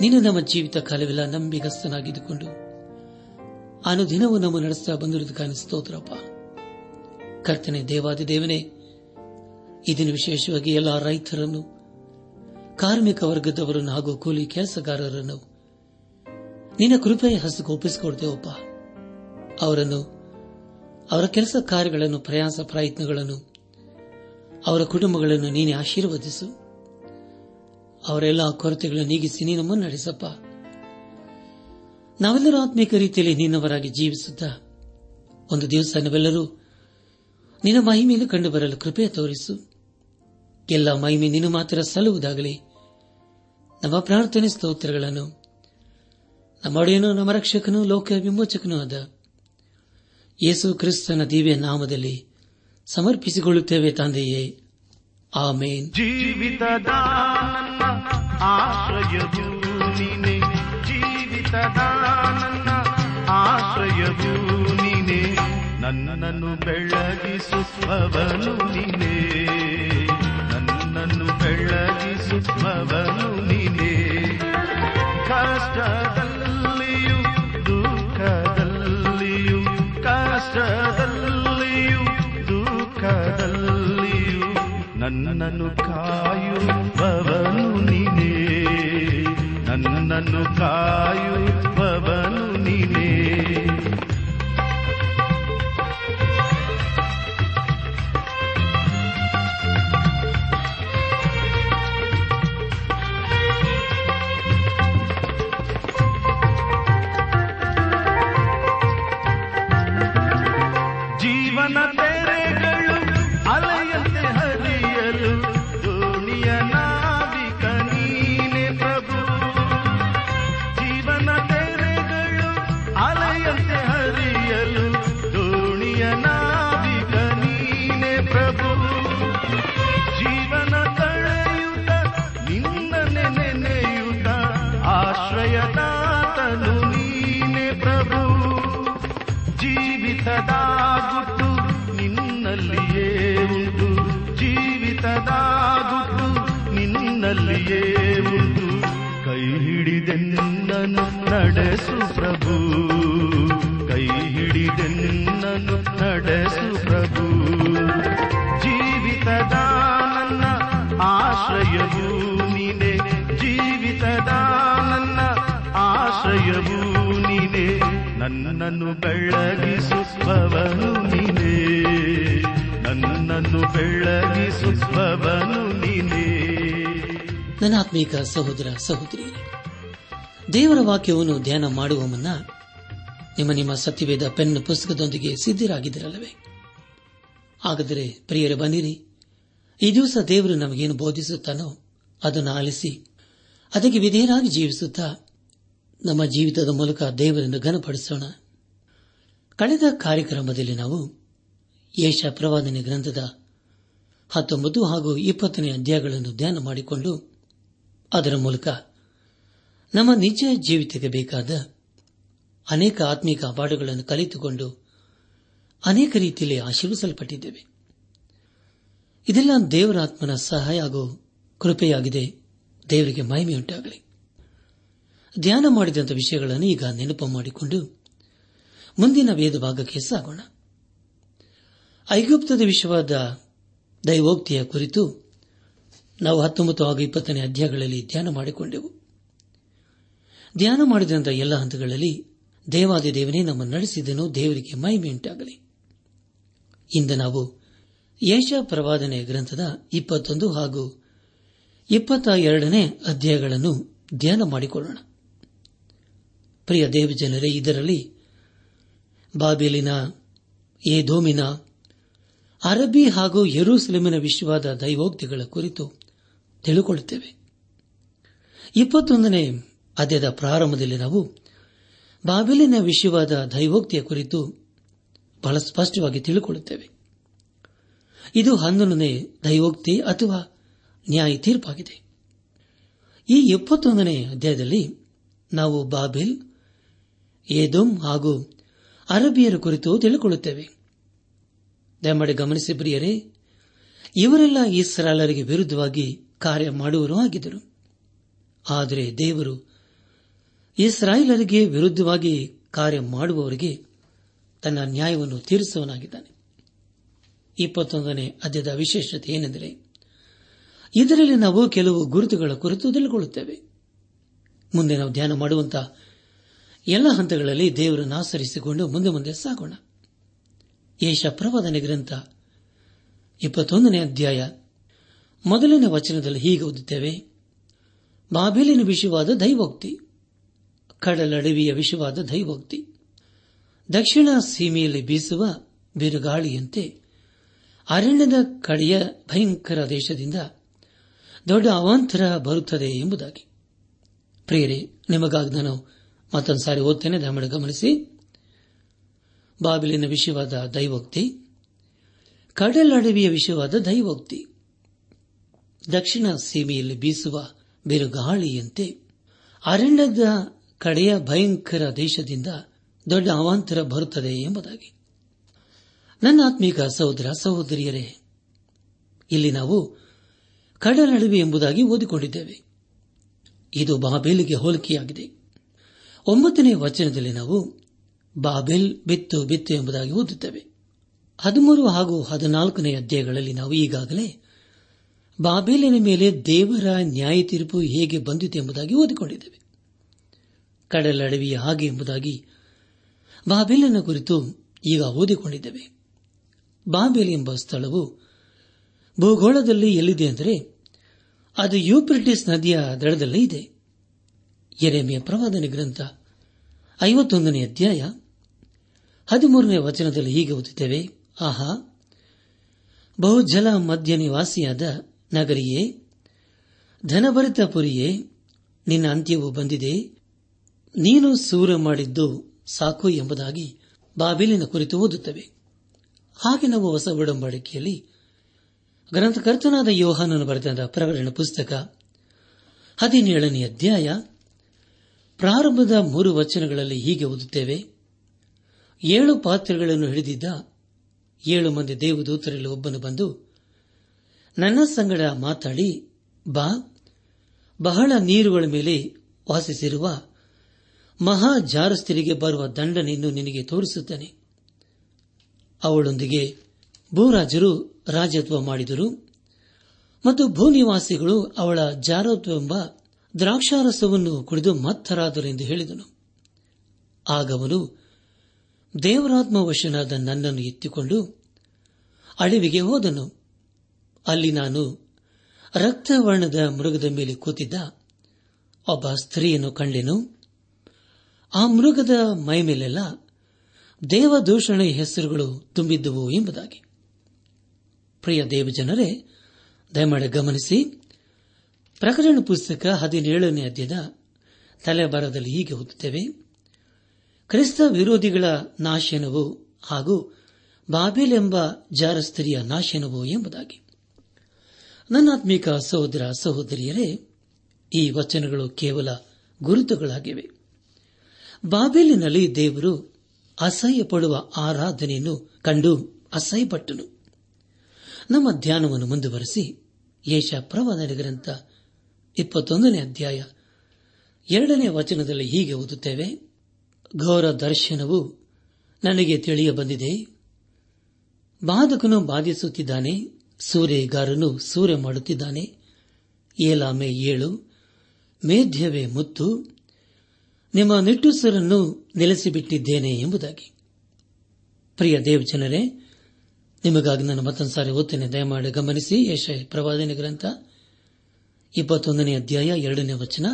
ನೀನು ನಮ್ಮ ಜೀವಿತ ಕಾಲವೆಲ್ಲ ನಂಬಿಗಸ್ತನಾಗಿದ್ದುಕೊಂಡು ಅನುದಿನವೂ ನಮ್ಮ ನಡೆಸ್ತಾ ಬಂದಿರುವುದಕ್ಕಾಗಿ ಸ್ತೋತ್ರಪ್ಪ. ಕರ್ತನೆ ದೇವಾದಿ ದೇವನೇ ಇದನ್ನು ವಿಶೇಷವಾಗಿ ಎಲ್ಲ ರೈತರನ್ನು, ಕಾರ್ಮಿಕ ವರ್ಗದವರನ್ನು ಹಾಗೂ ಕೂಲಿ ಕೆಲಸಗಾರರನ್ನು ನಿನ್ನ ಕೃಪೆಯ ಹಸುಗೆ ಒಪ್ಪಿಸಿಕೊಡ್ತೇವಪ್ಪ. ಅವರನ್ನು, ಅವರ ಕೆಲಸ ಕಾರ್ಯಗಳನ್ನು, ಪ್ರಯಾಸ ಪ್ರಯತ್ನಗಳನ್ನು, ಅವರ ಕುಟುಂಬಗಳನ್ನು ನೀನೆ ಆಶೀರ್ವದಿಸು. ಅವರೆಲ್ಲ ಕೊರತೆಗಳನ್ನು ನೀಗಿಸಿ, ನೀನು ಮುನ್ನಡೆಸಪ್ಪ ನಾವೆಲ್ಲರೂ ಆತ್ಮೀಕ ರೀತಿಯಲ್ಲಿ ನಿನ್ನವರಾಗಿ ಜೀವಿಸುತ್ತ, ಒಂದು ದಿವಸ ನಾವೆಲ್ಲರೂ ನಿನ್ನ ಮಹಿಮೆಯನ್ನು ಕಂಡು ಬರಲು ಕೃಪೆ ತೋರಿಸು. ಎಲ್ಲ ಮಹಿಮೆ ನೀನು ಮಾತ್ರ ಸಲ್ಲುವುದಾಗಲಿ. ನಮ್ಮ ಪ್ರಾರ್ಥನೆ ಸ್ತೋತ್ರಗಳನ್ನು ನಮ್ಮ ಒಡೆಯನು, ನಮ್ಮ ರಕ್ಷಕನು, ಲೋಕ ವಿಮೋಚಕನೂ ಆದ ಯೇಸು ಕ್ರಿಸ್ತನ ದಿವ್ಯ ನಾಮದಲ್ಲಿ ಸಮರ್ಪಿಸಿಕೊಳ್ಳುತ್ತೇವೆ ತಂದೆಯೇ. ಆಮೇನ್. ಜೀವಿತದ ಆಶ್ರಯವು ನೀನೆ ಜೀವಿತದ ನನ್ನ ಆಶ್ರಯವು ನೀನೆ ನನ್ನನ್ನು ಬೆಳಗಿಸುವವನು ನೀನೆ ನನ್ನನ್ನು ಬೆಳಗಿಸುವವನು ನೀನೆ ಕಷ್ಟದಲ್ಲಿಯೂ ನನ್ನನ್ನು ಕಾಯುವವನು ನೀನೇ. ನನ್ನನ್ನು ಕಾಯುವವನು ಆಶ್ರಯವು ನೀನೆ ನನ್ನನ್ನು ಬೆಳಗಿಸುವವನು ನೀನೆ. ನನ್ನನ್ನು ಬೆಳಗಿಸುವವನು ನೀನೆ. ನನ್ನ ಆತ್ಮೀಕ ಸಹೋದರ ಸಹೋದರಿ ದೇವರ ವಾಕ್ಯವನ್ನು ಧ್ಯಾನ ಮಾಡುವ ಮುನ್ನ ನಿಮ್ಮ ನಿಮ್ಮ ಸತ್ಯವೇದ ಪೆನ್ ಪುಸ್ತಕದೊಂದಿಗೆ ಸಿದ್ಧರಾಗಿದ್ದರಲ್ಲವೇ? ಹಾಗಾದರೆ ಪ್ರಿಯರೇ, ಬನ್ನಿರಿ. ಈ ದಿವಸ ದೇವರು ನಮಗೇನು ಬೋಧಿಸುತ್ತಾನೋ ಅದನ್ನು ಆಲಿಸಿ, ಅದಕ್ಕೆ ವಿಧೇಯರಾಗಿ ಜೀವಿಸುತ್ತಾ ನಮ್ಮ ಜೀವಿತದ ಮೂಲಕ ದೇವರನ್ನು ಘನಪಡಿಸೋಣ. ಕಳೆದ ಕಾರ್ಯಕ್ರಮದಲ್ಲಿ ನಾವು ಯೇಷ ಪ್ರವಾದನೆ ಗ್ರಂಥದ ಹತ್ತೊಂಬತ್ತು ಹಾಗೂ ಇಪ್ಪತ್ತನೇ ಅಧ್ಯಾಯಗಳನ್ನು ಧ್ಯಾನ ಮಾಡಿಕೊಂಡು ಅದರ ಮೂಲಕ ನಮ್ಮ ನಿಜ ಜೀವಿತಕ್ಕೆ ಬೇಕಾದ ಅನೇಕ ಆತ್ಮಿಕ ಪಾಠಗಳನ್ನು ಕಲಿತುಕೊಂಡು ಅನೇಕ ರೀತಿಯಲ್ಲಿ ಆಶೀರ್ವಿಸಲ್ಪಟ್ಟಿದ್ದೇವೆ. ಇದೆಲ್ಲ ದೇವರ ಆತ್ಮನ ಸಹಾಯ ಹಾಗೂ ಕೃಪೆಯಾಗಿದೆ. ದೇವರಿಗೆ ಮಹಿಮೆಯುಂಟಾಗಲಿ. ಧ್ಯಾನ ಮಾಡಿದಂಥ ವಿಷಯಗಳನ್ನು ಈಗ ನೆನಪು ಮಾಡಿಕೊಂಡು ಮುಂದಿನ ವೇದ ಭಾಗಕ್ಕೆ ಸಾಗೋಣ. ಐಗುಪ್ತದ ವಿಷಯವಾದ ದೈವೋಕ್ತಿಯ ಕುರಿತು ನಾವು ಹತ್ತೊಂಬತ್ತು ಹಾಗೂ ಇಪ್ಪತ್ತನೇ ಅಧ್ಯಾಯಗಳಲ್ಲಿ ಧ್ಯಾನ ಮಾಡಿಕೊಂಡೆವು. ಧ್ಯಾನ ಮಾಡಿದಂಥ ಎಲ್ಲ ಹಂತಗಳಲ್ಲಿ ದೇವಾದಿ ದೇವನೇ ನಮ್ಮ ನಡೆಸಿದನು, ದೇವರಿಗೆ ಮಹಿಮೆಯುಂಟಾಗಲಿ ಇಂದು ನಾವು ಯಶ ಪ್ರವಾದನೆ ಗ್ರಂಥದ ಇಪ್ಪತ್ತೊಂದು ಹಾಗೂ ಇಪ್ಪತ್ತ ಎರಡನೇ ಅಧ್ಯಾಯಗಳನ್ನು ಧ್ಯಾನ ಮಾಡಿಕೊಳ್ಳೋಣ. ಪ್ರಿಯ ದೇವಜನರೇ ಇದರಲ್ಲಿ ಬಾಬೇಲಿನ, ಏದೋಮಿನ, ಅರಬ್ಬಿ ಹಾಗೂ ಯರೂಸಲೇಮಿನ ವಿಶ್ವವಾದ ದೈವೋಕ್ತಿಗಳ ಕುರಿತು ತಿಳಿದುಕೊಳ್ಳುತ್ತೇವೆ ಇಪ್ಪತ್ತೊಂದನೇ ಅದ್ಯದ ಪ್ರಾರಂಭದಲ್ಲಿ ನಾವು ಬಾಬಿಲಿನ ವಿಷಯವಾದ ದೈವೋಕ್ತಿಯ ಕುರಿತು ಬಹಳ ಸ್ಪಷ್ಟವಾಗಿ ತಿಳಿದುಕೊಳ್ಳುತ್ತೇವೆ ಇದು ಹನ್ನೊಂದನೇ ದೈವೋಕ್ತಿ ಅಥವಾ ನ್ಯಾಯ ತೀರ್ಪಾಗಿದೆ. ಈ ಇಪ್ಪತ್ತೊಂದನೇ ಅಧ್ಯಾಯದಲ್ಲಿ ನಾವು ಬಾಬಿಲ್ ಏದೋಮ್ ಹಾಗೂ ಅರಬಿಯರ ಕುರಿತು ತಿಳಿಕೊಳ್ಳುತ್ತೇವೆ. ದಯಮಾಡಿ ಗಮನಿಸಿ ಪ್ರಿಯರೇ, ಇವರೆಲ್ಲ ಇಸ್ರಾಲರಿಗೆ ವಿರುದ್ಧವಾಗಿ ಕಾರ್ಯ ಮಾಡುವರೂ ಆಗಿದ್ದರು. ಆದರೆ ದೇವರು ಇಸ್ರಾಯೇಲರಿಗೆ ವಿರುದ್ಧವಾಗಿ ಕಾರ್ಯ ಮಾಡುವವರಿಗೆ ತನ್ನ ನ್ಯಾಯವನ್ನು ತೀರಿಸುವನಾಗಿದ್ದಾನೆ ಇಪ್ಪತ್ತೊಂದನೇ ಅಧ್ಯದ ವಿಶೇಷತೆ ಏನೆಂದರೆ, ಇದರಲ್ಲಿ ನಾವು ಕೆಲವು ಗುರುತುಗಳ ಕುರಿತು ತಿಳಿಕೊಳ್ಳುತ್ತೇವೆ. ಮುಂದೆ ನಾವು ಧ್ಯಾನ ಮಾಡುವಂತಹ ಎಲ್ಲ ಹಂತಗಳಲ್ಲಿ ದೇವರನ್ನು ಆಚರಿಸಿಕೊಂಡು ಮುಂದೆ ಮುಂದೆ ಸಾಗೋಣ. ಯೇಷ ಪ್ರವಾದನೆ ಗ್ರಂಥ, ಇಪ್ಪತ್ತೊಂದನೇ ಅಧ್ಯಾಯ. ಮೊದಲನೇ ವಚನದಲ್ಲಿ ಹೀಗೆ ಓದುತ್ತೇವೆ. ಬಾಬೇಲಿನ ವಿಷಯವಾದ ದೈವೋಕ್ತಿ, ಕಡಲಡವಿಯ ವಿಷವಾದ ದೈವೋಕ್ತಿ, ದಕ್ಷಿಣ ಸೀಮೆಯಲ್ಲಿ ಬೀಸುವ ಬಿರುಗಾಳಿಯಂತೆ ಅರಣ್ಯದ ಕಡೆಯ ಭಯಂಕರ ದೇಶದಿಂದ ದೊಡ್ಡ ಅವಾಂತರ ಬರುತ್ತದೆ ಎಂಬುದಾಗಿ. ಪ್ರಿಯರೇ, ನಿಮಗಾಗಿ ನಾನು ಮತ್ತೊಂದು ಸಾರಿ ಓದ್ತೇನೆ ದಯಮಾಡಿ ಗಮನಿಸಿ. ಬಾಬಿಲಿನ ವಿಷಯವಾದ ದೈವೋಕ್ತಿ. ಕಡಲಡವಿಯ ವಿಷಯವಾದ ದೈವೋಕ್ತಿ. ದಕ್ಷಿಣ ಸೀಮೆಯಲ್ಲಿ ಬೀಸುವ ಬಿರುಗಾಳಿಯಂತೆ ಅರಣ್ಯದ ಕಡೆಯ ಭಯಂಕರ ದೇಶದಿಂದ ದೊಡ್ಡ ಅವಾಂತರ ಬರುತ್ತದೆ ಎಂಬುದಾಗಿ. ನನ್ನ ಆತ್ಮೀಕ ಸಹೋದರ, ಸಹೋದರಿಯರೇ, ಇಲ್ಲಿ ನಾವು ಕಡಲಡವಿ ಎಂಬುದಾಗಿ ಓದಿಕೊಂಡಿದ್ದೇವೆ. ಇದು ಬಾಬೇಲಿಗೆ ಹೋಲಿಕೆಯಾಗಿದೆ. ಒಂಬತ್ತನೇ ವಚನದಲ್ಲಿ ನಾವು ಬಾಬೆಲ್ ಬಿತ್ತು ಬಿತ್ತು ಎಂಬುದಾಗಿ ಓದುತ್ತೇವೆ. ಹದಿಮೂರು ಹಾಗೂ ಹದಿನಾಲ್ಕನೇ ಅಧ್ಯಾಯಗಳಲ್ಲಿ ನಾವು ಈಗಾಗಲೇ ಬಾಬೇಲಿನ ಮೇಲೆ ದೇವರ ನ್ಯಾಯ ತೀರ್ಪು ಹೇಗೆ ಬಂದಿತು ಎಂಬುದಾಗಿ ಓದಿಕೊಂಡಿದ್ದೇವೆ. ಕಡಲಡವಿಯ ಹಾಗೆ ಎಂಬುದಾಗಿ ಬಾಬೇಲಿನ ಕುರಿತು ಈಗ ಓದಿಕೊಂಡಿದ್ದೇವೆ. ಬಾಬೇಲ್ ಎಂಬ ಸ್ಥಳವು ಭೂಗೋಳದಲ್ಲಿ ಎಲ್ಲಿದೆ ಅಂದರೆ ಅದು ಯುಪ್ರಿಟಿಸ್ ನದಿಯ ದಡದಲ್ಲಿ ಇದೆ. ಎರೆಮೆಯ ಪ್ರವಾದನೆ ಗ್ರಂಥ, ಐವತ್ತೊಂದನೇ ಅಧ್ಯಾಯ, ಹದಿಮೂರನೇ ವಚನದಲ್ಲಿ ಹೀಗೆ ಓದುತ್ತೇವೆ, ಆಹಾ, ಬಹುಜಲ ಮಧ್ಯ ನಿವಾಸಿಯಾದ ನಗರಿಯೇ, ಧನಭರಿತ ಪುರಿಯೇ, ನಿನ್ನ ಅಂತ್ಯವು ಬಂದಿದೆ, ನೀನು ಸೂರ ಮಾಡಿದ್ದು ಸಾಕು ಎಂಬುದಾಗಿ ಬಾಬಿಲಿನ ಕುರಿತು ಓದುತ್ತವೆ. ಹಾಗೆ ನಾವು ಹೊಸ ಒಡಂಬಡಿಕೆಯಲ್ಲಿ ಗ್ರಂಥಕರ್ತನಾದ ಯೋಹಾನನು ಬರೆದ ಪ್ರಕರಣ ಪುಸ್ತಕ, ಹದಿನೇಳನೇ ಅಧ್ಯಾಯ ಪ್ರಾರಂಭದ ಮೂರು ವಚನಗಳಲ್ಲಿ ಹೀಗೆ ಓದುತ್ತೇವೆ. ಏಳು ಪಾತ್ರೆಗಳನ್ನು ಹಿಡಿದಿದ್ದ ಏಳು ಮಂದಿ ದೇವದೂತರಲ್ಲಿ ಒಬ್ಬನು ಬಂದು, ನನ್ನ ಸಂಗಡ ಮಾತಾಡಿ, ಬಾ. ಬಹಳ ನೀರುಗಳ ಮೇಲೆ ವಾಸಿಸಿರುವ ಮಹಾ ಜಾರಸ್ಥಿರಿಗೆ ಬರುವ ದಂಡನೆಯನ್ನು ನಿನಗೆ ತೋರಿಸುತ್ತೇನೆ. ಅವಳೊಂದಿಗೆ ಭೂರಾಜರು ರಾಜತ್ವ ಮಾಡಿದರು ಮತ್ತು ಭೂನಿವಾಸಿಗಳು ಅವಳ ಜಾರತ್ವವೆಂಬ ದ್ರಾಕ್ಷಾರಸವನ್ನು ಕುಡಿದು ಮತ್ತರಾದರೆಂದು ಹೇಳಿದನು. ಆಗವನು ದೇವರಾತ್ಮವಶನಾದ ನನ್ನನ್ನು ಎತ್ತಿಕೊಂಡು ಅಳಿವಿಗೆ ಹೋದನು. ಅಲ್ಲಿ ನಾನು ರಕ್ತವರ್ಣದ ಮೃಗದ ಮೇಲೆ ಕೂತಿದ್ದ ಒಬ್ಬ ಸ್ತ್ರೀಯನ್ನು ಕಂಡೆನು. ಆ ಮೃಗದ ಮೈಮೇಲೆಲ್ಲ ದೇವದೂಷಣೆ ಹೆಸರುಗಳು ತುಂಬಿದ್ದುವು ಎಂಬುದಾಗಿ. ಪ್ರಿಯ ದೇವಜನರೇ, ದಯಮಾಡಿ ಗಮನಿಸಿ ಪ್ರಕರಣ ಪುಸ್ತಕ ಹದಿನೇಳನೇ ಅಧ್ಯದ ತಲೆಬಾರದಲ್ಲಿ ಹೀಗೆ ಓದುತ್ತೇವೆ. ಕ್ರಿಸ್ತ ವಿರೋಧಿಗಳ ನಾಶನವು ಹಾಗೂ ಬಾಬೇಲ್ ಎಂಬ ಜಾರಸ್ತರಿಯ ನಾಶನವು ಎಂಬುದಾಗಿ. ನನ್ನಾತ್ಮೀಕ ಸಹೋದರ ಸಹೋದರಿಯರೇ, ಈ ವಚನಗಳು ಕೇವಲ ಗುರುತುಗಳಾಗಿವೆ. ಬಾಬೇಲಿನಲ್ಲಿ ದೇವರು ಅಸಹ್ಯ ಪಡುವ ಆರಾಧನೆಯನ್ನು ಕಂಡು ಅಸಹ್ಯಪಟ್ಟನು. ನಮ್ಮ ಧ್ಯಾನವನ್ನು ಮುಂದುವರೆಸಿ ಯೇಷ ಪ್ರವಾದನೆ ಗ್ರಂಥ ಇಪ್ಪತ್ತೊಂದನೇ ಅಧ್ಯಾಯ. ಎರಡನೇ ವಚನದಲ್ಲಿ ಹೀಗೆ ಓದುತ್ತೇವೆ. ಘೋರ ದರ್ಶನವು ನನಗೆ ತಿಳಿಯ ಬಂದಿದೆ ಬಾಧಕನು ಬಾಧಿಸುತ್ತಿದ್ದಾನೆ ಸೂರ್ಯಗಾರನು ಸೂರ್ಯ ಮಾಡುತ್ತಿದ್ದಾನೆ. ಏಲಾಮೆ ಏಳು ಮೇಧ್ಯವೇ ಮುತ್ತು, ನಿಮ್ಮ ನಿಟ್ಟುಸರನ್ನು ನೆಲೆಸಿಬಿಟ್ಟಿದ್ದೇನೆ ಎಂಬುದಾಗಿ. ಪ್ರಿಯ ದೇವ್ ಜನರೇ ನಿಮಗಾಗಿ ನಾನು ಮತ್ತೊಂದು ಸಾರಿ ಓದ್ತೇನೆ. ದಯಮಾಡಿ ಗಮನಿಸಿ ಯಶ ಪ್ರವಾದನೆ ಗ್ರಂಥ. ಇಪ್ಪತ್ತೊಂದನೇ ಅಧ್ಯಾಯ ಎರಡನೇ ವಚನ.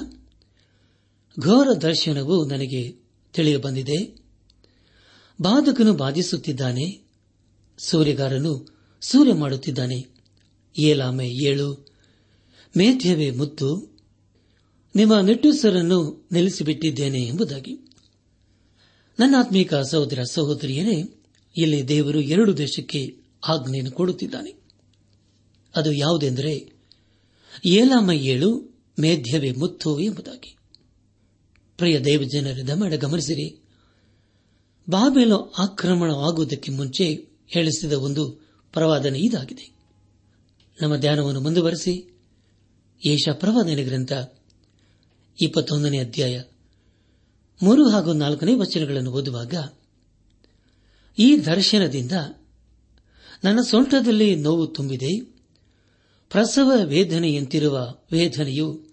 ಘೋರ ದರ್ಶನವು ನನಗೆ ತಿಳಿಯಬಂದಿದೆ. ಬಾಧಕನು ಬಾಧಿಸುತ್ತಿದ್ದಾನೆ. ಸೂರ್ಯಗಾರನು ಸೂರ್ಯ ಮಾಡುತ್ತಿದ್ದಾನೆ. ಏಲಾಮೆ ಏಳು ಮೇಧ್ಯವೆ ಮುತ್ತು. ನಿಮ್ಮ ನಿಟ್ಟುಸರನ್ನು ನೆಲೆಸಿಬಿಟ್ಟಿದ್ದೇನೆ ಎಂಬುದಾಗಿ. ನನ್ನ ಆತ್ಮೀಕ ಸಹೋದರ ಸಹೋದರಿಯರೇ, ಇಲ್ಲಿ ದೇವರು ಎರಡು ದೇಶಕ್ಕೆ ಆಜ್ಞೆಯನ್ನು ಕೊಡುತ್ತಿದ್ದಾನೆ. ಅದು ಯಾವುದೆಂದರೆ ಏಲಾಮ ಏಳು ಮೇಧ್ಯವೇ ಮುತ್ತು ಎಂಬುದಾಗಿ. ಪ್ರಿಯ ದೇವಜನರ ದಮಡ ಗಮನಿಸಿರಿ. ಬಾಬೆಲು ಆಕ್ರಮಣವಾಗುವುದಕ್ಕೆ ಮುಂಚೆ ಹೇಳಿಸಿದ ಒಂದು ಪ್ರವಾದನೆ ಇದಾಗಿದೆ. ನಮ್ಮ ಧ್ಯಾನವನ್ನು ಮುಂದುವರೆಸಿ. ಏಷ ಪ್ರವಾದನೆ ಗ್ರಂಥ, ಇಪ್ಪತ್ತೊಂದನೇ ಅಧ್ಯಾಯ, ಮೂರು ಹಾಗೂ ನಾಲ್ಕನೇ ವಚನಗಳನ್ನು ಓದುವಾಗ, ಈ ದರ್ಶನದಿಂದ ನನ್ನ ಸೊಂಟದಲ್ಲಿ ನೋವು ತುಂಬಿದೆ. ಪ್ರಸವ ವೇದನೆಯಂತಿರುವ ವೇದನೆಯು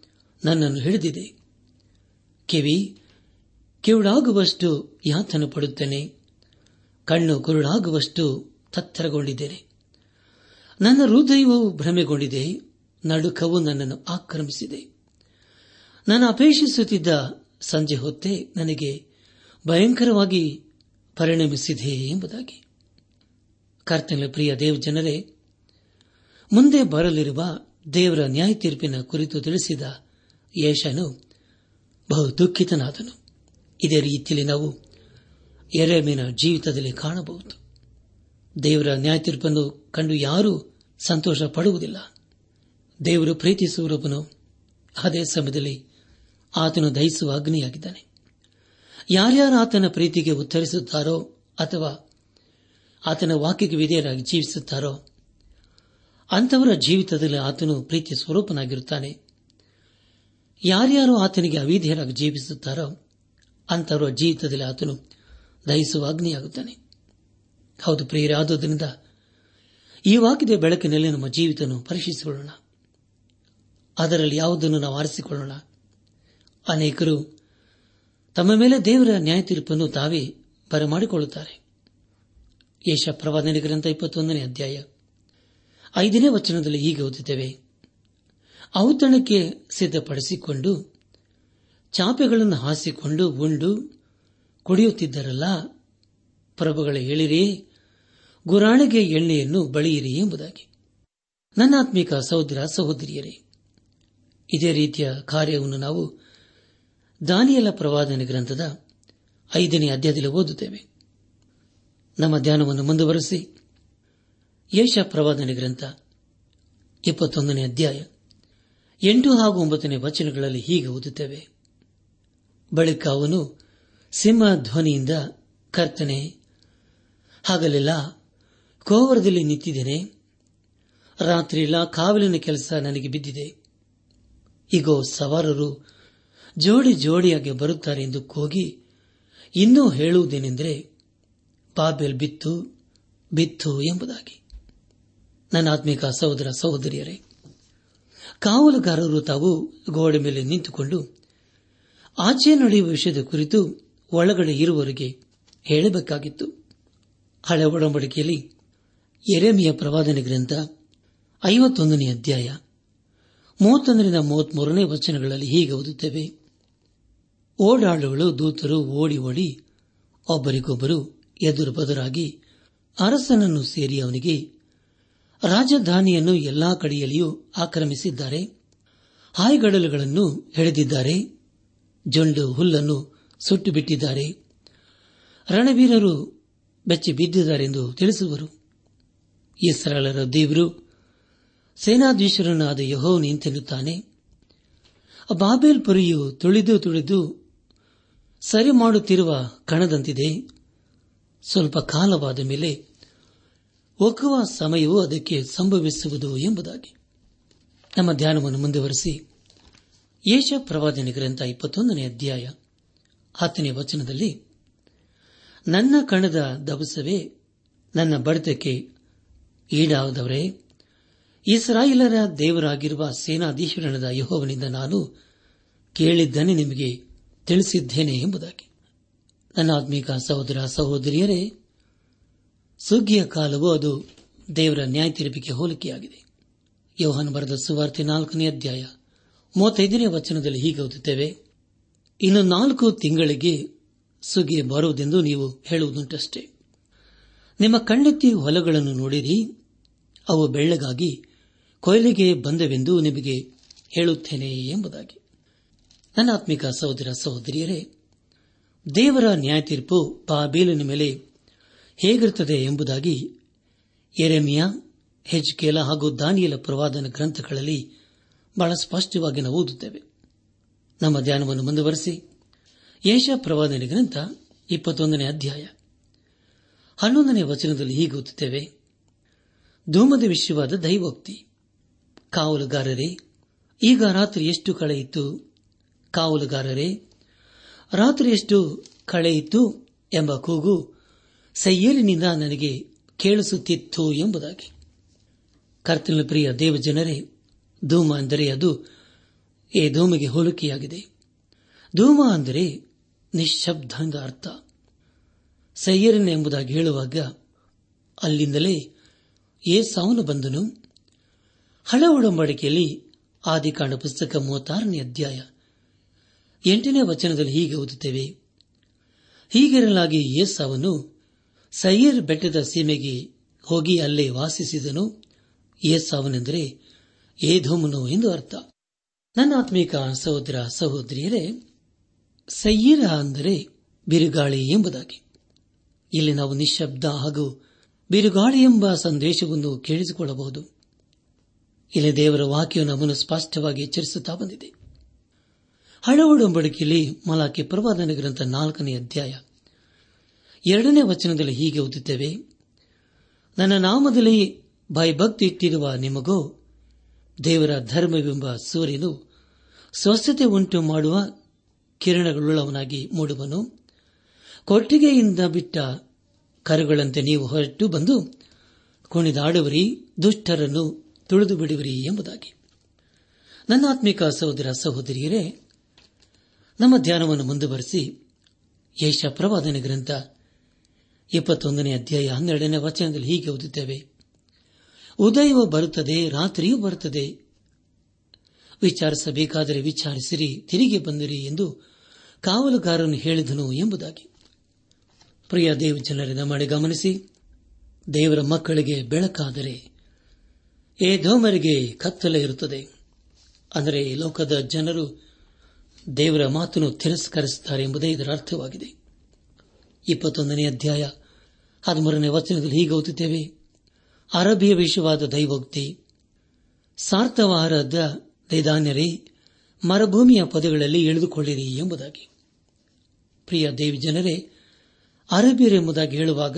ನನ್ನನ್ನು ಹಿಡಿದಿದೆ. ಕಿವಿ, ಕಿವುಡಾಗುವಷ್ಟು ಯಾತನು ಪಡುತ್ತೇನೆ. ಕಣ್ಣು ಕುರುಡಾಗುವಷ್ಟು ತತ್ತರಗೊಂಡಿದ್ದೇನೆ. ನನ್ನ ಹೃದಯವು ಭ್ರಮೆಗೊಂಡಿದೆ. ನಡುಕವು ನನ್ನನ್ನು ಆಕ್ರಮಿಸಿದೆ. ನಾನು ಅಪೇಕ್ಷಿಸುತ್ತಿದ್ದ ಸಂಜೆ ಹೊತ್ತೆ ನನಗೆ ಭಯಂಕರವಾಗಿ ಪರಿಣಮಿಸಿದೆ ಎಂಬುದಾಗಿ. ಕರ್ತನ ಪ್ರಿಯ ದೇವ್ ಜನರೇ ಮುಂದೆ ಬರಲಿರುವ ದೇವರ ನ್ಯಾಯ ತೀರ್ಪಿನ ಕುರಿತು ತಿಳಿಸಿದ ಯೇಷನು ಬಹು ದುಃಖಿತನಾದನು ಇದೇ ರೀತಿಯಲ್ಲಿ ನಾವು ಎರೆಮಿನ ಜೀವಿತದಲ್ಲಿ ಕಾಣಬಹುದು. ದೇವರ ನ್ಯಾಯ ತೀರ್ಪನ್ನು ಕಂಡು ಯಾರೂ ಸಂತೋಷ ಪಡುವುದಿಲ್ಲ ದೇವರು ಪ್ರೀತಿಸುವರೊಬ್ಬನು ಅದೇ ಸಮಯದಲ್ಲಿ ಆತನು ದಹಿಸುವ ಅಗ್ನಿಯಾಗಿದ್ದಾನೆ. ಯಾರ್ಯಾರು ಆತನ ಪ್ರೀತಿಗೆ ಉತ್ತರಿಸುತ್ತಾರೋ ಅಥವಾ ಆತನ ವಾಕ್ಯಕ್ಕೆ ವಿಧೇಯರಾಗಿ ಜೀವಿಸುತ್ತಾರೋ ಅಂತವರ ಜೀವಿತದಲ್ಲಿ ಆತನು ಪ್ರೀತಿ ಸ್ವರೂಪನಾಗಿರುತ್ತಾನೆ. ಯಾರ್ಯಾರು ಆತನಿಗೆ ಅವಿಧೇಯರಾಗಿ ಜೀವಿಸುತ್ತಾರೋ ಅಂತವರ ಜೀವಿತದಲ್ಲಿ ಆತನು ದಹಿಸುವ ಅಗ್ನಿಯಾಗುತ್ತಾನೆ. ಹೌದು ಪ್ರಿಯರಾದುದರಿಂದ ಈ ವಾಕ್ಯದ ಬೆಳಕಿನಲ್ಲಿ ನಮ್ಮ ಜೀವಿತವನ್ನು ಪರೀಕ್ಷಿಸಿಕೊಳ್ಳೋಣ. ಅದರಲ್ಲಿ ಯಾವುದನ್ನು ನಾವು ಆರಿಸಿಕೊಳ್ಳೋಣ? ಅನೇಕರು ತಮ್ಮ ಮೇಲೆ ದೇವರ ನ್ಯಾಯ ತೀರ್ಪನ್ನು ತಾವೇ ಬರಮಾಡಿಕೊಳ್ಳುತ್ತಾರೆ. ಯಶ ಪ್ರವಾದನೆ ಗ್ರಂಥ ಇಪ್ಪತ್ತೊಂದನೇ ಅಧ್ಯಾಯ. ಐದನೇ ವಚನದಲ್ಲಿ ಹೀಗೆ ಓದುತ್ತೇವೆ. ಔತಣಕ್ಕೆ ಸಿದ್ಧಪಡಿಸಿಕೊಂಡು, ಚಾಪೆಗಳನ್ನು ಹಾಸಿಕೊಂಡು ಉಂಡು, ಕುಡಿಯುತ್ತಿದ್ದರಲ್ಲ, ಪ್ರಭುಗಳ ಹೇಳಿರಿ, ಗುರಾಣಿಗೆ ಎಣ್ಣೆಯನ್ನು ಬಳಿಯಿರಿ ಎಂಬುದಾಗಿ. ನನ್ನಾತ್ಮಿಕ ಸಹೋದರ ಸಹೋದರಿಯರೇ, ಇದೇ ರೀತಿಯ ಕಾರ್ಯವನ್ನು ನಾವು ದಾನಿಯಲ ಪ್ರವಾದನೆ ಗ್ರಂಥದ ಐದನೇ ಅಧ್ಯಾಯದಲ್ಲಿ ಓದುತ್ತೇವೆ. ನಮ್ಮ ಧ್ಯಾನವನ್ನು ಮುಂದುವರೆಸಿ ಯೇಷ ಪ್ರವಾದನೆ ಗ್ರಂಥ, ಇಪ್ಪತ್ತೊಂದನೇ ಅಧ್ಯಾಯ. ಎಂಟು ಹಾಗೂ ಒಂಬತ್ತನೇ ವಚನಗಳಲ್ಲಿ ಹೀಗೆ ಓದುತ್ತೇವೆ. ಬಳಿಕ ಅವನು ಸಿಂಹ ಧ್ವನಿಯಿಂದ, ಕರ್ತನೆ ಹಾಗಲೆಲ್ಲ ಕೋವರದಲ್ಲಿ ನಿಂತಿದ್ದೇನೆ. ರಾತ್ರಿಯೆಲ್ಲ ಕಾವಲಿನ ಕೆಲಸ ನನಗೆ ಬಿದ್ದಿದೆ. ಈಗೋ ಸವಾರರು ಜೋಡಿ ಜೋಡಿಯಾಗಿ ಬರುತ್ತಾರೆ ಎಂದು ಕೂಗಿ ಇನ್ನೂ ಹೇಳುವುದೇನೆಂದರೆ, ಬಾಬೆಲ್ ಬಿತ್ತು ಬಿತ್ತು ಎಂಬುದಾಗಿ. ನನ್ನ ಆತ್ಮಿಕ ಸಹೋದರ ಸಹೋದರಿಯರೇ, ಕಾವಲುಗಾರರು ತಾವು ಗೋಡೆ ಮೇಲೆ ನಿಂತುಕೊಂಡು ಆಚೆ ನಡೆಯುವ ವಿಷಯದ ಕುರಿತು ಒಳಗಡೆ ಇರುವವರಿಗೆ ಹೇಳಬೇಕಾಗಿತ್ತು. ಹಳೆ ಒಡಂಬಡಿಕೆಯಲ್ಲಿ ಎರೆಮಿಯ ಪ್ರವಾದನೆ ಗ್ರಂಥ ಐವತ್ತೊಂದನೇ ಅಧ್ಯಾಯ ಮೂವತ್ತೊಂದರಿಂದ ಮೂವತ್ಮೂರನೇ ವಚನಗಳಲ್ಲಿ ಹೀಗೆ ಓದುತ್ತೇವೆ. ಓಡಾಳುಗಳು ದೂತರು ಓಡಿ ಓಡಿ ಒಬ್ಬರಿಗೊಬ್ಬರು ಎದುರು ಬದುರಾಗಿ ಅರಸನನ್ನು ಸೇರಿ ಅವನಿಗೆ ರಾಜಧಾನಿಯನ್ನು ಎಲ್ಲಾ ಕಡೆಯಲ್ಲಿಯೂ ಆಕ್ರಮಿಸಿದ್ದಾರೆ. ಹಾಯ್ಗಡಲುಗಳನ್ನು ಹಿಡಿದಿದ್ದಾರೆ. ಜೊಂಡು ಹುಲ್ಲನ್ನು ಸುಟ್ಟು ಬಿಟ್ಟಿದ್ದಾರೆ ರಣವೀರರು ಬೆಚ್ಚಿ ಬಿದ್ದಿದ್ದಾರೆಂದು ತಿಳಿಸುವರು. ಇಸ್ರಾಳರ ದೇವರು ಸೇನಾಧೀಶರನ್ನಾದ ಯಹೋ ನಿಂತೆನ್ನುತ್ತಾನೆ ಬಾಬೇಲ್ ಪುರಿಯು ತುಳಿದು ತುಳಿದು ಸರಿ ಮಾಡುತ್ತಿರುವ ಕಣದಂತಿದೆ. ಸ್ವಲ್ಪ ಕಾಲವಾದ ಮೇಲೆ ಒಕ್ಕುವ ಸಮಯವು ಅದಕ್ಕೆ ಸಂಭವಿಸುವುದು ಎಂಬುದಾಗಿ. ನಮ್ಮ ಧ್ಯಾನವನ್ನು ಮುಂದುವರೆಸಿ. ಯೇಷ ಪ್ರವಾದನೆ ಗ್ರಂಥ ಇಪ್ಪತ್ತೊಂದನೇ ಅಧ್ಯಾಯ ಹತ್ತನೇ ವಚನದಲ್ಲಿ, ನನ್ನ ಕಣದ ದವಸವೇ ನನ್ನ ಬಡತಕ್ಕೆ ಈಡಾದವರೇ, ಇಸ್ರಾಯಿಲರ ದೇವರಾಗಿರುವ ಸೇನಾಧೀಶ್ವರನದ ಯಹೋವನಿಂದ ನಾನು ಕೇಳಿದ್ದನೆ ನಿಮಗೆ ತಿಳಿಸಿದ್ದೇನೆ ಎಂಬುದಾಗಿ. ನನ್ನ ಆತ್ಮೀಕ ಸಹೋದರ ಸಹೋದರಿಯರೇ ಸುಗ್ಗಿಯ ಕಾಲವು ಅದು ದೇವರ ನ್ಯಾಯ ತೀರ್ಪಿಗೆ ಹೋಲಿಕೆಯಾಗಿದೆ. ಯೋಹನ್ ಬರೆದ ಸುವಾರ್ತೆ ನಾಲ್ಕನೇ ಅಧ್ಯಾಯ, ಮೂವತ್ತೈದನೇ ವಚನದಲ್ಲಿ ಹೀಗೆ ಓದುತ್ತೇವೆ, ಇನ್ನು ನಾಲ್ಕು ತಿಂಗಳಿಗೆ ಸುಗ್ಗಿ ಬರುವುದೆಂದು ನೀವು ಹೇಳುವುದುಂಟಷ್ಟೇ. ನಿಮ್ಮ ಕಣ್ಣೆತ್ತಿ ಹೊಲಗಳನ್ನು ನೋಡಿರಿ, ಅವು ಬೆಳ್ಳಗಾಗಿ ಕೊಯ್ಲಿಗೆ ಬಂದವೆಂದು ನಿಮಗೆ ಹೇಳುತ್ತೇನೆ ಎಂಬುದಾಗಿ. ನನ್ನ ಆತ್ಮಿಕ ಸಹೋದರ ಸಹೋದರಿಯರೇ, ದೇವರ ನ್ಯಾಯ ತೀರ್ಪು ಬಾಬೇಲಿನ ಮೇಲೆ ಹೇಗಿರುತ್ತದೆ ಎಂಬುದಾಗಿ ಎರೆಮಿಯಾ ಹೆಜ್ಕೇಲ ಹಾಗೂ ದಾನಿಯಲ ಪ್ರವಾದನ ಗ್ರಂಥಗಳಲ್ಲಿ ಬಹಳ ಸ್ಪಷ್ಟವಾಗಿ ನಾವು ಓದುತ್ತೇವೆ. ನಮ್ಮ ಧ್ಯಾನವನ್ನು ಮುಂದುವರೆಸಿ. ಯೇಷ ಪ್ರವಾದನ ಗ್ರಂಥ ಇಪ್ಪತ್ತೊಂದನೇ ಅಧ್ಯಾಯ. ಹನ್ನೊಂದನೇ ವಚನದಲ್ಲಿ ಹೀಗೆ ಓದುತ್ತೇವೆ. ಧೂಮದ ವಿಷಯವಾದ ದೈವೋಕ್ತಿ. ಕಾವಲುಗಾರರೇ, ಈಗ ರಾತ್ರಿ ಎಷ್ಟು ಕಳೆಯಿತು ಕಾವಲುಗಾರರೇ, ರಾತ್ರಿ ಎಷ್ಟು ಕಳೆಯಿತು ಎಂಬ ಕೂಗು ಸೈಯೇಲಿನಿಂದ ನನಗೆ ಕೇಳಿಸುತ್ತಿತ್ತು ಎಂಬುದಾಗಿ. ಕರ್ತನ ಪ್ರಿಯ ದೇವಜನರೇ, ಧೂಮ ಅಂದರೆ ಅದು ಏ ಧೂಮಿಗೆ ಹೋಲಿಕೆಯಾಗಿದೆ. ಧೂಮ ಅಂದರೆ ನಿಶಬ್ದಂಗ ಅರ್ಥ. ಸೈಯರನ್ ಎಂಬುದಾಗಿ ಹೇಳುವಾಗ ಅಲ್ಲಿಂದಲೇ ಏ ಸಾವನು ಬಂದನು. ಹಳ ಒಡಂಬಡಿಕೆಯಲ್ಲಿ ಆದಿಕಾಂಡ ಪುಸ್ತಕ ಮೂವತ್ತಾರನೇ ಅಧ್ಯಾಯ ಎಂಟನೇ ವಚನದಲ್ಲಿ ಹೀಗೆ ಓದುತ್ತೇವೆ. ಹೀಗಿರಲಾಗಿ ಏಸಾವನು ಸೈಯರ್ ಬೆಟ್ಟದ ಸೀಮೆಗೆ ಹೋಗಿ ಅಲ್ಲೇ ವಾಸಿಸಿದನು. ಏಸಾವನೆಂದರೆ ಏಧೋಮನು ಎಂದು ಅರ್ಥ. ನನ್ನ ಆತ್ಮೀಕ ಸಹೋದರ ಸಹೋದರಿಯರೇ ಸಯ್ಯರ ಅಂದರೆ ಬಿರುಗಾಳಿ ಎಂಬುದಾಗಿ. ಇಲ್ಲಿ ನಾವು ನಿಶಬ್ದ ಹಾಗೂ ಬಿರುಗಾಳಿ ಎಂಬ ಸಂದೇಶವನ್ನು ಕೇಳಿಸಿಕೊಳ್ಳಬಹುದು. ಇಲ್ಲಿ ದೇವರ ವಾಕ್ಯವು ನಮ್ಮನ್ನು ಸ್ಪಷ್ಟವಾಗಿ ಎಚ್ಚರಿಸುತ್ತಾ ಬಂದಿದೆ. ಹಳವಡಂಬಡಿಕೆಯಲ್ಲಿ ಮಲಾಕೆ ಪ್ರವಾದನ ಗ್ರಂಥ ನಾಲ್ಕನೇ ಅಧ್ಯಾಯ. ಎರಡನೇ ವಚನದಲ್ಲಿ ಹೀಗೆ ಓದುತ್ತೇವೆ. ನನ್ನ ನಾಮದಲ್ಲಿ ಭಯಭಕ್ತಿ ಇಟ್ಟಿರುವ ನಿಮಗೋ, ದೇವರ ಧರ್ಮವೆಂಬ ಸೂರ್ಯನು ಸ್ವಸ್ಥತೆ ಉಂಟು ಮಾಡುವ ಕಿರಣಗಳುಳ್ಳವನಾಗಿ ಮೂಡುವನು. ಕೊಟ್ಟಿಗೆಯಿಂದ ಬಿಟ್ಟ ಕರುಗಳಂತೆ ನೀವು ಹೊರಟು ಬಂದು ಕುಣಿದಾಡುವರಿ, ದುಷ್ಟರನ್ನು ತುಳಿದು ಬಿಡುವರಿ ಎಂಬುದಾಗಿ. ನನ್ನ ಆತ್ಮಿಕ ಸಹೋದರ ಸಹೋದರಿಯರೇ, ನಮ್ಮ ಧ್ಯಾನವನ್ನು ಮುಂದುವರೆಸಿ ಯೇಷ ಪ್ರವಾದನ ಗ್ರಂಥ ಇಪ್ಪತ್ತೊಂದನೇ ಅಧ್ಯಾಯ ಹನ್ನೆರಡನೇ ವಚನದಲ್ಲಿ ಹೀಗೆ ಓದುತ್ತೇವೆ. ಉದಯವೂ ಬರುತ್ತದೆ, ರಾತ್ರಿಯೂ ಬರುತ್ತದೆ. ವಿಚಾರಿಸಬೇಕಾದರೆ ವಿಚಾರಿಸಿರಿ, ತಿರುಗಿ ಬಂದಿರಿ ಎಂದು ಕಾವಲುಗಾರನು ಹೇಳಿದನು ಎಂಬುದಾಗಿ. ಪ್ರಿಯ ದೇವ ಜನರಿಂದ ಮಾಡಿ ಗಮನಿಸಿ, ದೇವರ ಮಕ್ಕಳಿಗೆ ಬೆಳಕಾದರೆ ಏ ಧೋಮರಿಗೆ ಕತ್ತಲೆ ಇರುತ್ತದೆ. ಅಂದರೆ ಲೋಕದ ಜನರು ದೇವರ ಮಾತನ್ನು ತಿರಸ್ಕರಿಸುತ್ತಾರೆ ಎಂಬುದೇ ಇದರ ಅರ್ಥವಾಗಿದೆ. ಇಪ್ಪತ್ತೊಂದನೇ ಅಧ್ಯಾಯ. ಹದಿಮೂರನೇ ವಚನದಲ್ಲಿ ಹೀಗೆ ಓದುತ್ತೇವೆ. ಅರಬಿಯ ವಿಷಯವಾದ ದೈವೋಕ್ತಿ. ಸಾರ್ಥವಾರದ ದೈದಾನ್ಯರೇ, ಮರಭೂಮಿಯ ಪದಗಳಲ್ಲಿ ಇಳಿದುಕೊಳ್ಳಿರಿ ಎಂಬುದಾಗಿ. ಪ್ರಿಯ ದೇವಿ ಜನರೇ ಅರಬಿಯರೆಂಬುದಾಗಿ ಹೇಳುವಾಗ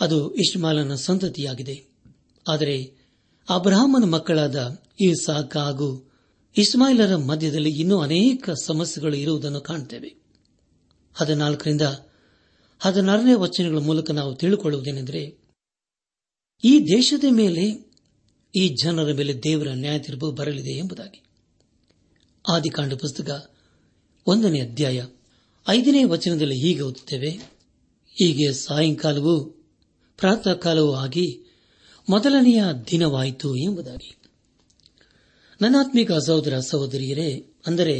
ಅದು ಇಷ್ಮಾಲನ ಸಂತತಿಯಾಗಿದೆ. ಆದರೆ ಅಬ್ರಾಹ್ಮನ ಮಕ್ಕಳಾದ ಇಸಾಕ ಹಾಗೂ ಇಸ್ಮಾಯಿಲರ ಮಧ್ಯದಲ್ಲಿ ಇನ್ನೂ ಅನೇಕ ಸಮಸ್ಯೆಗಳು ಇರುವುದನ್ನು ಕಾಣುತ್ತೇವೆ. ಹದಿನಾಲ್ಕರಿಂದ ಹದಿನಾರನೇ ವಚನಗಳ ಮೂಲಕ ನಾವು ತಿಳಿದುಕೊಳ್ಳುವುದೇನೆಂದರೆ ಈ ದೇಶದ ಮೇಲೆ, ಈ ಜನರ ಮೇಲೆ ದೇವರ ನ್ಯಾಯ ತೀರ್ಪು ಬರಲಿದೆ ಎಂಬುದಾಗಿ. ಆದಿಕಾಂಡ ಪುಸ್ತಕ ಒಂದನೇ ಅಧ್ಯಾಯ ಐದನೇ ವಚನದಲ್ಲಿ ಹೀಗೆ ಓದುತ್ತೇವೆ, ಹೀಗೆ ಸಾಯಂಕಾಲವೂ ಪ್ರಾತಃ ಕಾಲವೂ ಆಗಿ ಮೊದಲನೆಯ ದಿನವಾಯಿತು ಎಂಬುದಾಗಿ. ನನಾತ್ಮಿಕ ಸಹೋದರ ಸಹೋದರಿಯರೇ, ಅಂದರೆ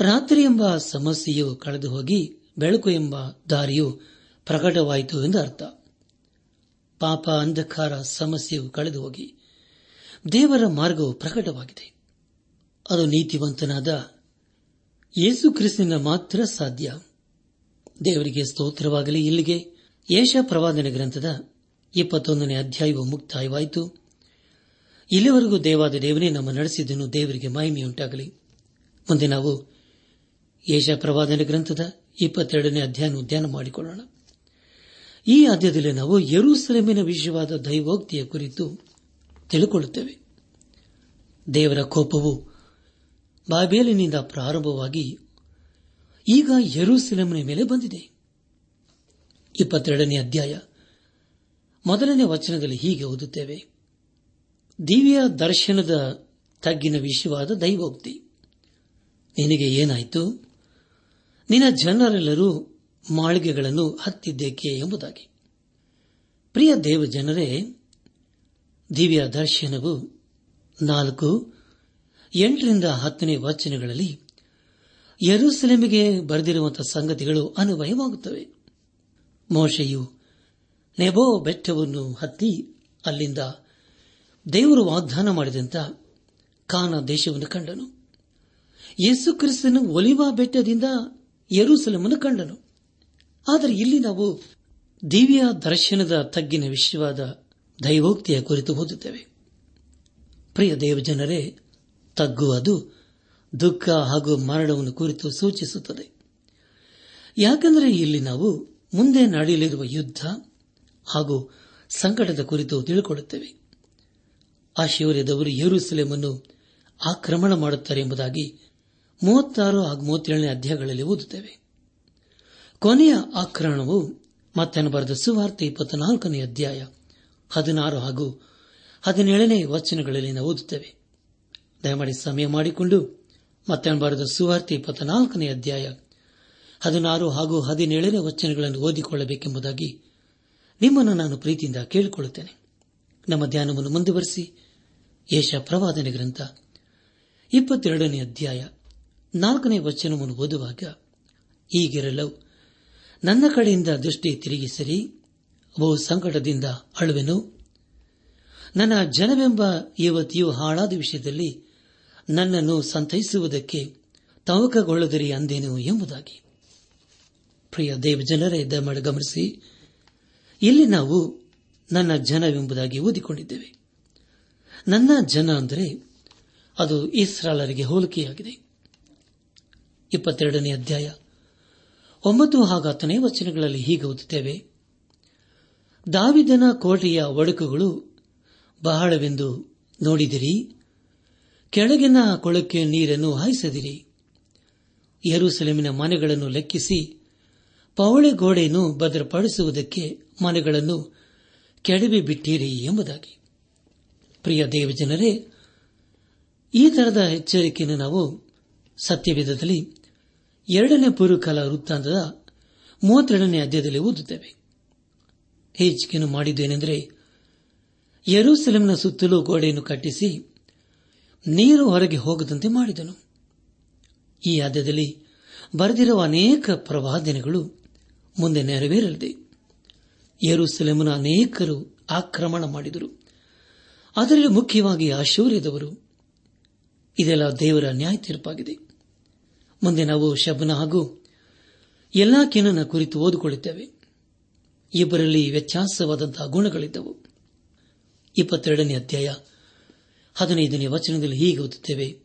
ರಾತ್ರಿ ಎಂಬ ಸಮಸ್ಯೆಯು ಕಳೆದು ಹೋಗಿ ಬೆಳಕು ಎಂಬ ದಾರಿಯು ಪ್ರಕಟವಾಯಿತು ಎಂದು ಅರ್ಥ. ಪಾಪ ಅಂಧಕಾರ ಸಮಸ್ಯೆಯು ಕಳೆದು ಹೋಗಿ ದೇವರ ಮಾರ್ಗವು ಪ್ರಕಟವಾಗಿದೆ. ಅದು ನೀತಿವಂತನಾದ ಯೇಸು ಕ್ರಿಸ್ತನ ಮಾತ್ರ ಸಾಧ್ಯ. ದೇವರಿಗೆ ಸ್ತೋತ್ರವಾಗಲಿ. ಇಲ್ಲಿಗೆ ಯೇಷ ಪ್ರವಾದನ ಗ್ರಂಥದ ಇಪ್ಪತ್ತೊಂದನೇ ಅಧ್ಯಾಯವು ಮುಕ್ತಾಯವಾಯಿತು. ಇಲ್ಲಿವರೆಗೂ ದೇವಾದ ದೇವನೇ ನಮ್ಮ ನಡೆಸಿದ್ದನ್ನು ದೇವರಿಗೆ ಮಹಿಮೆಯುಂಟಾಗಲಿ. ಮುಂದೆ ನಾವು ಯೇಷ ಪ್ರವಾದನ ಗ್ರಂಥದ ಇಪ್ಪತ್ತೆರಡನೇ ಅಧ್ಯಾಯ ಉದ್ಯಾನ ಮಾಡಿಕೊಳ್ಳೋಣ. ಈ ಅಧ್ಯಾಯದಲ್ಲಿ ನಾವು ಯರೂಸಲೇಮಿನ ವಿಷಯವಾದ ದೈವೋಕ್ತಿಯ ಕುರಿತು ತಿಳಿಕೊಳ್ಳುತ್ತೇವೆ. ದೇವರ ಕೋಪವು ಬಾಬೇಲಿನಿಂದ ಪ್ರಾರಂಭವಾಗಿ ಈಗ ಯರೂಸಲೇಮಿನ ಮೇಲೆ ಬಂದಿದೆ. ಇಪ್ಪತ್ತೆರಡನೇ ಅಧ್ಯಾಯ ಮೊದಲನೇ ವಚನದಲ್ಲಿ ಹೀಗೆ ಓದುತ್ತೇವೆ. ದಿವ್ಯ ದರ್ಶನದ ತಗ್ಗಿನ ವಿಷಯವಾದ ದೈವೋಕ್ತಿ. ನಿನಗೆ ಏನಾಯಿತು? ನಿನ್ನ ಜನರೆಲ್ಲರೂ ಮಾಳಿಗೆಗಳನ್ನು ಹತ್ತಿದ್ದೇಕೆ ಎಂಬುದಾಗಿ. ಪ್ರಿಯ ದೇವ ಜನರೇ, ದಿವ್ಯ ದರ್ಶನವು ನಾಲ್ಕು, ಎಂಟರಿಂದ ಹತ್ತನೇ ವಚನಗಳಲ್ಲಿ ಯರುಸೆಲೆಮಿಗೆ ಬರೆದಿರುವಂತಹ ಸಂಗತಿಗಳು ಅನ್ವಯವಾಗುತ್ತವೆ. ಮೋಶೆಯು ನೆಬೋ ಬೆಟ್ಟವನ್ನು ಹತ್ತಿ ಅಲ್ಲಿಂದ ದೇವರು ವಾಗ್ದಾನ ಮಾಡಿದಂತ ಕಾನ ದೇಶವನ್ನು ಕಂಡನು. ಯೇಸು ಕ್ರಿಸ್ತನು ಒಲಿವಾ ಬೆಟ್ಟದಿಂದ ಯರೂಸಲಮನ್ನು ಕಂಡನು. ಆದರೆ ಇಲ್ಲಿ ನಾವು ದಿವ್ಯ ದರ್ಶನದ ತಗ್ಗಿನ ವಿಷಯವಾದ ದೈವೋಕ್ತಿಯ ಕುರಿತು ಓದುತ್ತೇವೆ. ಪ್ರಿಯ ದೇವಜನರೇ, ತಗ್ಗು ಅದು ದುಃಖ ಹಾಗೂ ಮರಣವನ್ನು ಕುರಿತು ಸೂಚಿಸುತ್ತದೆ. ಯಾಕೆಂದರೆ ಇಲ್ಲಿ ನಾವು ಮುಂದೆ ನಡೆಯಲಿರುವ ಯುದ್ಧ ಹಾಗೂ ಸಂಕಟದ ಕುರಿತು ತಿಳ್ಕೊಳ್ಳುತ್ತೇವೆ. ಆ ಶೌರ್ಯದವರು ಯರೂಸಲೇಮನ್ನು ಆಕ್ರಮಣ ಮಾಡುತ್ತಾರೆ ಎಂಬುದಾಗಿ ಮೂವತ್ತಾರು ಹಾಗೂ ಮೂವತ್ತೇಳನೇ ಅಧ್ಯಾಯಗಳಲ್ಲಿ ಓದುತ್ತೇವೆ. ಕೊನೆಯ ಆಕ್ರಮಣವು ಮತ್ತೆ ಬರೆದ ಸುವಾರ್ತೆ ಇಪ್ಪತ್ನಾಲ್ಕನೇ ಅಧ್ಯಾಯ ಹದಿನಾರು ಹಾಗೂ ಹದಿನೇಳನೇ ವಚನಗಳಲ್ಲಿ ನಾವು ಓದುತ್ತೇವೆ. ದಯಮಾಡಿ ಸಮಯ ಮಾಡಿಕೊಂಡು ಮತ್ತೆ ಬರೆದ ಸುವಾರ್ತೆ ಇಪ್ಪತ್ನಾಲ್ಕನೇ ಅಧ್ಯಾಯ ಹದಿನಾರು ಹಾಗೂ ಹದಿನೇಳನೇ ವಚನಗಳನ್ನು ಓದಿಕೊಳ್ಳಬೇಕೆಂಬುದಾಗಿ ನಿಮ್ಮನ್ನು ನಾನು ಪ್ರೀತಿಯಿಂದ ಕೇಳಿಕೊಳ್ಳುತ್ತೇನೆ. ನಮ್ಮ ಧ್ಯಾನವನ್ನು ಮುಂದುವರೆಸಿ ಯೇಷ ಪ್ರವಾದನೆ ಗ್ರಂಥ ಇಪ್ಪತ್ತೆರಡನೇ ಅಧ್ಯಾಯ ನಾಲ್ಕನೇ ವಚನವನ್ನು ಓದುವಾಗ ಗಿರಲವ್ ನನ್ನ ಕಡೆಯಿಂದ ದೃಷ್ಟಿ ತಿರುಗಿಸಿರಿ ಬಹು ಸಂಕಟದಿಂದ ಅಳುವೆನು. ನನ್ನ ಜನವೆಂಬ ಯುವತಿಯು ಹಾಳಾದ ವಿಷಯದಲ್ಲಿ ನನ್ನನ್ನು ಸಂತೈಸುವುದಕ್ಕೆ ತವಕಗೊಳ್ಳದಿರಿ ಅಂದೇನು ಎಂಬುದಾಗಿ. ಪ್ರಿಯ ದೇವಜನರೇ, ದಯಮಾಡಿ ಗಮನಿಸಿ, ಇಲ್ಲಿ ನಾವು ನನ್ನ ಜನವೆಂಬುದಾಗಿ ಓದಿಕೊಂಡಿದ್ದೇವೆ. ನನ್ನ ಜನ ಅಂದರೆ ಅದು ಇಸ್ರಾಲರಿಗೆ ಹೋಲಿಕೆಯಾಗಿದೆ. ಇಪ್ಪತ್ತೆರಡನೇ ಅಧ್ಯಾಯ. ಒಂಬತ್ತು ಹಾಗೂ ಹತ್ತನೇ ವಚನಗಳಲ್ಲಿ ಹೀಗೆ ಓದುತ್ತೇವೆ. ದಾವಿದನ ಕೋಟೆಯ ಒಡಕುಗಳು ಬಹಳವೆಂದು ನೋಡಿದಿರಿ. ಕೆಳಗಿನ ಕೊಳಕ್ಕೆ ನೀರನ್ನು ಹಾಯಿಸದಿರಿ. ಯರೂಸಲೇಮಿನ ಮನೆಗಳನ್ನು ಲೆಕ್ಕಿಸಿ ಪವಳೆ ಗೋಡೆಯನ್ನು ಭದ್ರಪಡಿಸುವುದಕ್ಕೆ ಮನೆಗಳನ್ನು ಕೆಡವಿ ಬಿಟ್ಟಿರಿ ಎಂಬುದಾಗಿ. ಪ್ರಿಯ ದೇವಜನರೇ, ಈ ತರದ ಎಚ್ಚರಿಕೆಯನ್ನು ನಾವು ಸತ್ಯವಿಧದಲ್ಲಿ ಎರಡನೇ ಪೂರ್ವಕಾಲ ವೃತ್ತಾಂತದ ಮೂವತ್ತೆರಡನೇ ಅಧ್ಯಾಯದಲ್ಲಿ ಓದುತ್ತೇವೆ. ಹೆಚ್ಚಿಗೆನು ಮಾಡಿದ್ದೇನೆಂದರೆ ಯರೂಸೆಲೆಂನ ಸುತ್ತಲೂ ಗೋಡೆಯನ್ನು ಕಟ್ಟಿಸಿ ನೀರು ಹೊರಗೆ ಹೋಗದಂತೆ ಮಾಡಿದನು. ಈ ಅಧ್ಯದಲ್ಲಿ ಬರೆದಿರುವ ಅನೇಕ ಪ್ರವಾದನೆಗಳು ಮುಂದೆ ನೆರವೇರಲಿದೆ. ಯರೂಸೆಲೆಮನ ಅನೇಕರು ಆಕ್ರಮಣ ಮಾಡಿದರು. ಅದರಲ್ಲಿ ಮುಖ್ಯವಾಗಿ ಆಶೌರ್ಯದವರು ಇದೆಲ್ಲ ದೇವರ ನ್ಯಾಯ ತೀರ್ಪಾಗಿದೆ ಮುಂದೆ ನಾವು ಶಬನ ಹಾಗೂ ಎಲ್ಲಾ ಕೆನನ ಕುರಿತು ಓದಿಕೊಳ್ಳುತ್ತೇವೆ. ಇಬ್ಬರಲ್ಲಿ ವ್ಯತ್ಯಾಸವಾದಂತಹ ಗುಣಗಳಿದ್ದವು. ಇಪ್ಪತ್ತೆರಡನೇ ಅಧ್ಯಾಯ ಹದಿನೈದನೇ ವಚನದಲ್ಲಿ ಹೀಗೆ ಓದುತ್ತೇವೆ.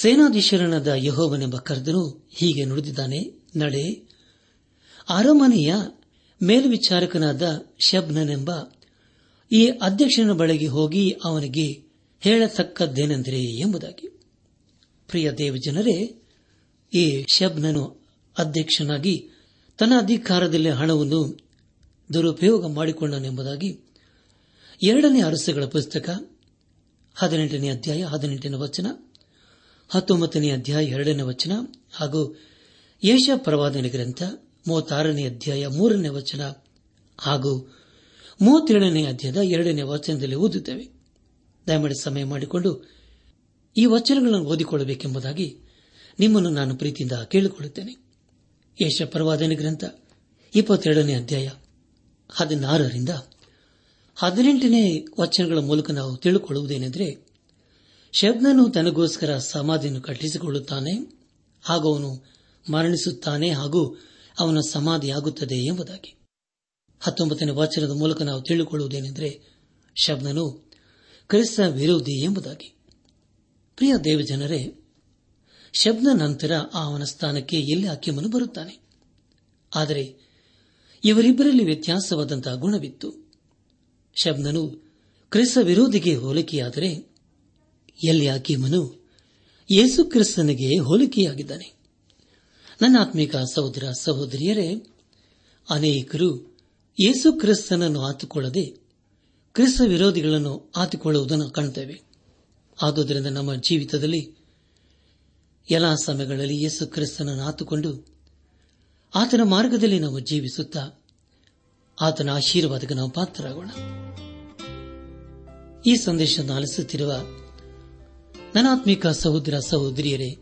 ಸೇನಾಧೀಶರಣದ ಯಹೋವನೆಂಬ ಕರ್ತನು ಹೀಗೆ ನುಡಿದಿದ್ದಾನೆ, ನಡೆ, ಅರಮನೆಯ ಮೇಲ್ವಿಚಾರಕನಾದ ಶಬ್ನನೆಂಬ ಈ ಅಧ್ಯಕ್ಷನ ಬಳಿಗೆ ಹೋಗಿ ಅವನಿಗೆ ಹೇಳತಕ್ಕದ್ದೇನೆಂದರೆ ಎಂಬುದಾಗಿ. ಪ್ರಿಯ ದೇವಜನರೇ, ಈ ಶಬ್ನನು ಅಧ್ಯಕ್ಷನಾಗಿ ತನ್ನ ಅಧಿಕಾರದಲ್ಲಿ ಹಣವನ್ನು ದುರುಪಯೋಗ ಮಾಡಿಕೊಂಡನೆಂಬುದಾಗಿ ಎರಡನೇ ಅರಸುಗಳ ಪುಸ್ತಕ, ಹದಿನೆಂಟನೇ ಅಧ್ಯಾಯ, ಹದಿನೆಂಟನೇ ವಚನ, ಹತ್ತೊಂಬತ್ತನೇ ಅಧ್ಯಾಯ, ಎರಡನೇ ವಚನ ಹಾಗೂ ಯೇಷ ಪ್ರವಾದನೆ ಗ್ರಂಥ ಮೂವತ್ತಾರನೇ ಅಧ್ಯಾಯ, ಮೂರನೇ ವಚನ ಹಾಗೂ ಮೂವತ್ತೇಳನೇ ಅಧ್ಯಾಯದ ಎರಡನೇ ವಚನದಲ್ಲಿ ಓದುತ್ತೇವೆ. ದಯಮಾಡಿ ಸಮಯ ಮಾಡಿಕೊಂಡು ಈ ವಚನಗಳನ್ನು ಓದಿಕೊಳ್ಳಬೇಕೆಂಬುದಾಗಿ ನಿಮ್ಮನ್ನು ನಾನು ಪ್ರೀತಿಯಿಂದ ಕೇಳಿಕೊಳ್ಳುತ್ತೇನೆ. ಯೇಷ ಪರವಾದನೆ ಗ್ರಂಥ, ಇಪ್ಪತ್ತೆರಡನೇ ಅಧ್ಯಾಯ, ಹದಿನಾರರಿಂದ ಹದಿನೆಂಟನೇ ವಚನಗಳ ಮೂಲಕ ನಾವು ತಿಳಿಕೊಳ್ಳುವುದೇನೆಂದರೆ ಶಬ್ದನು ತನಗೋಸ್ಕರ ಸಮಾಧಿಯನ್ನು ಕಟ್ಟಿಸಿಕೊಳ್ಳುತ್ತಾನೆ, ಹಾಗೂ ಅವನು ಮರಣಿಸುತ್ತಾನೆ, ಹಾಗೂ ಅವನ ಸಮಾಧಿಯಾಗುತ್ತದೆ ಎಂಬುದಾಗಿ. ಹತ್ತೊಂಬತ್ತನೇ ವಚನದ ಮೂಲಕ ನಾವು ತಿಳಿದುಕೊಳ್ಳುವುದೇನೆಂದರೆ ಶಬ್ದನು ಕ್ರಿಸ್ತ ವಿರೋಧಿ ಎಂಬುದಾಗಿ. ಪ್ರಿಯ ದೇವಜನರೇ, ಶಬ್ದ ನಂತರ ಅವನ ಸ್ಥಾನಕ್ಕೆ ಎಲ್ಲಿ ಅಕ್ಕಿಮನು ಬರುತ್ತಾನೆ? ಆದರೆ ಇವರಿಬ್ಬರಲ್ಲಿ ವ್ಯತ್ಯಾಸವಾದಂತಹ ಗುಣವಿತ್ತು. ಶಬ್ದನು ಕ್ರಿಸ್ತ ವಿರೋಧಿಗೆ ಹೋಲಿಕೆಯಾದರೆ ಎಲ್ಲಿ ಆಕಿಮನು ಯೇಸು ಕ್ರಿಸ್ತನಿಗೆ ಹೋಲಿಕೆಯಾಗಿದ್ದಾನೆ? ನನ್ನ ಆತ್ಮಿಕ ಸಹೋದರ ಸಹೋದರಿಯರೇ, ಅನೇಕರು ಯೇಸು ಕ್ರಿಸ್ತನನ್ನು ಆತುಕೊಳ್ಳದೆ ಕ್ರಿಸ್ತ ವಿರೋಧಿಗಳನ್ನು ಆತುಕೊಳ್ಳುವುದನ್ನು ಕಾಣುತ್ತೇವೆ ಆದುದರಿಂದ ನಮ್ಮ ಜೀವಿತದಲ್ಲಿ ಎಲ್ಲ ಸಮಯಗಳಲ್ಲಿ ಯೇಸು ಕ್ರಿಸ್ತನನ್ನು ಆತುಕೊಂಡು ಆತನ ಮಾರ್ಗದಲ್ಲಿ ನಾವು ಜೀವಿಸುತ್ತಾ ಆತನ ಆಶೀರ್ವಾದಕ್ಕೆ ನಾವು ಪಾತ್ರರಾಗೋಣ. ಈ ಸಂದೇಶವನ್ನು ಆಲಿಸುತ್ತಿರುವ ನನಾತ್ಮಿಕ ಸಹೋದರ ಸಹೋದರಿಯರೇ,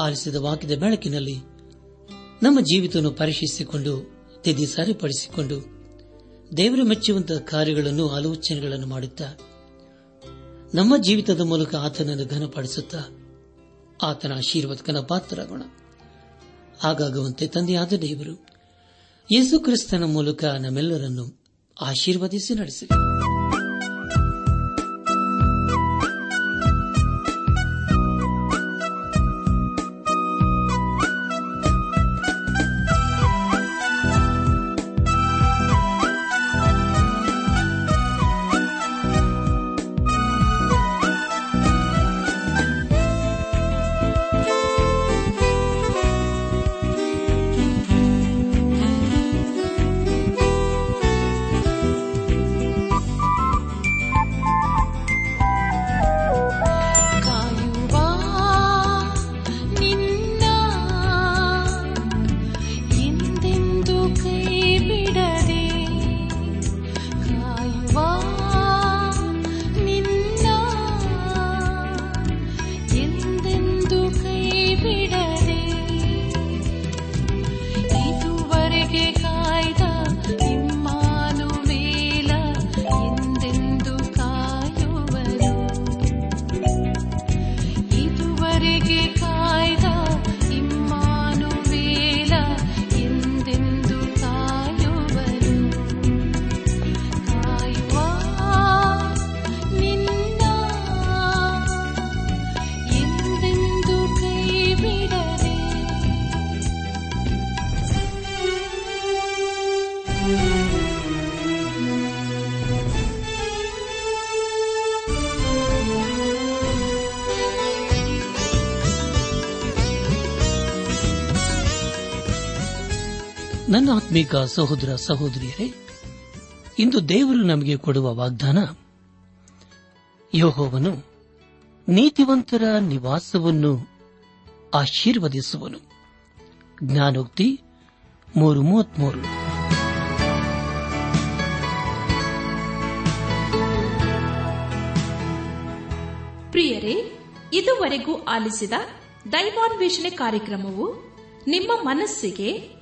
ಆಲಿಸಿದ ವಾಕ್ಯದ ಬೆಳಕಿನಲ್ಲಿ ನಮ್ಮ ಜೀವಿತವನ್ನು ಪರೀಕ್ಷಿಸಿಕೊಂಡು ತಿದ್ದಿ ಸರಿಪಡಿಸಿಕೊಂಡು ದೇವರು ಮೆಚ್ಚುವಂತಹ ಕಾರ್ಯಗಳನ್ನು, ಆಲೋಚನೆಗಳನ್ನು ಮಾಡುತ್ತಾ ನಮ್ಮ ಜೀವಿತದ ಮೂಲಕ ಆತನನ್ನು ಘನಪಡಿಸುತ್ತಾ ಆತನ ಆಶೀರ್ವಾದಕನ ಪಾತ್ರರಾಗೋಣ. ಹಾಗಾಗುವಂತೆ ತಂದೆಯಾದ ದೇವರು, ಯೇಸು ಕ್ರಿಸ್ತನ ಮೂಲಕ ನಮ್ಮೆಲ್ಲರನ್ನು ಆಶೀರ್ವದಿಸಿ ನಡೆಸಿದೆ ಆತ್ಮೀಕ ಸಹೋದರ ಸಹೋದರಿಯರೇ, ಇಂದು ದೇವರು ನಮಗೆ ಕೊಡುವ ವಾಗ್ದಾನ, ಯೋಹೋವನು ನೀತಿವಂತರ ನಿವಾಸವನ್ನು ಆಶೀರ್ವದಿಸುವನು. ಜ್ಞಾನೋಕ್ತಿ ಮೂರು ಮೂವತ್ಮೂರು. ಪ್ರಿಯರೇ, ಇದುವರೆಗೂ ಆಲಿಸಿದ ದೈವಾನ್ವೇಷಣೆ ಕಾರ್ಯಕ್ರಮವು ನಿಮ್ಮ ಮನಸ್ಸಿಗೆ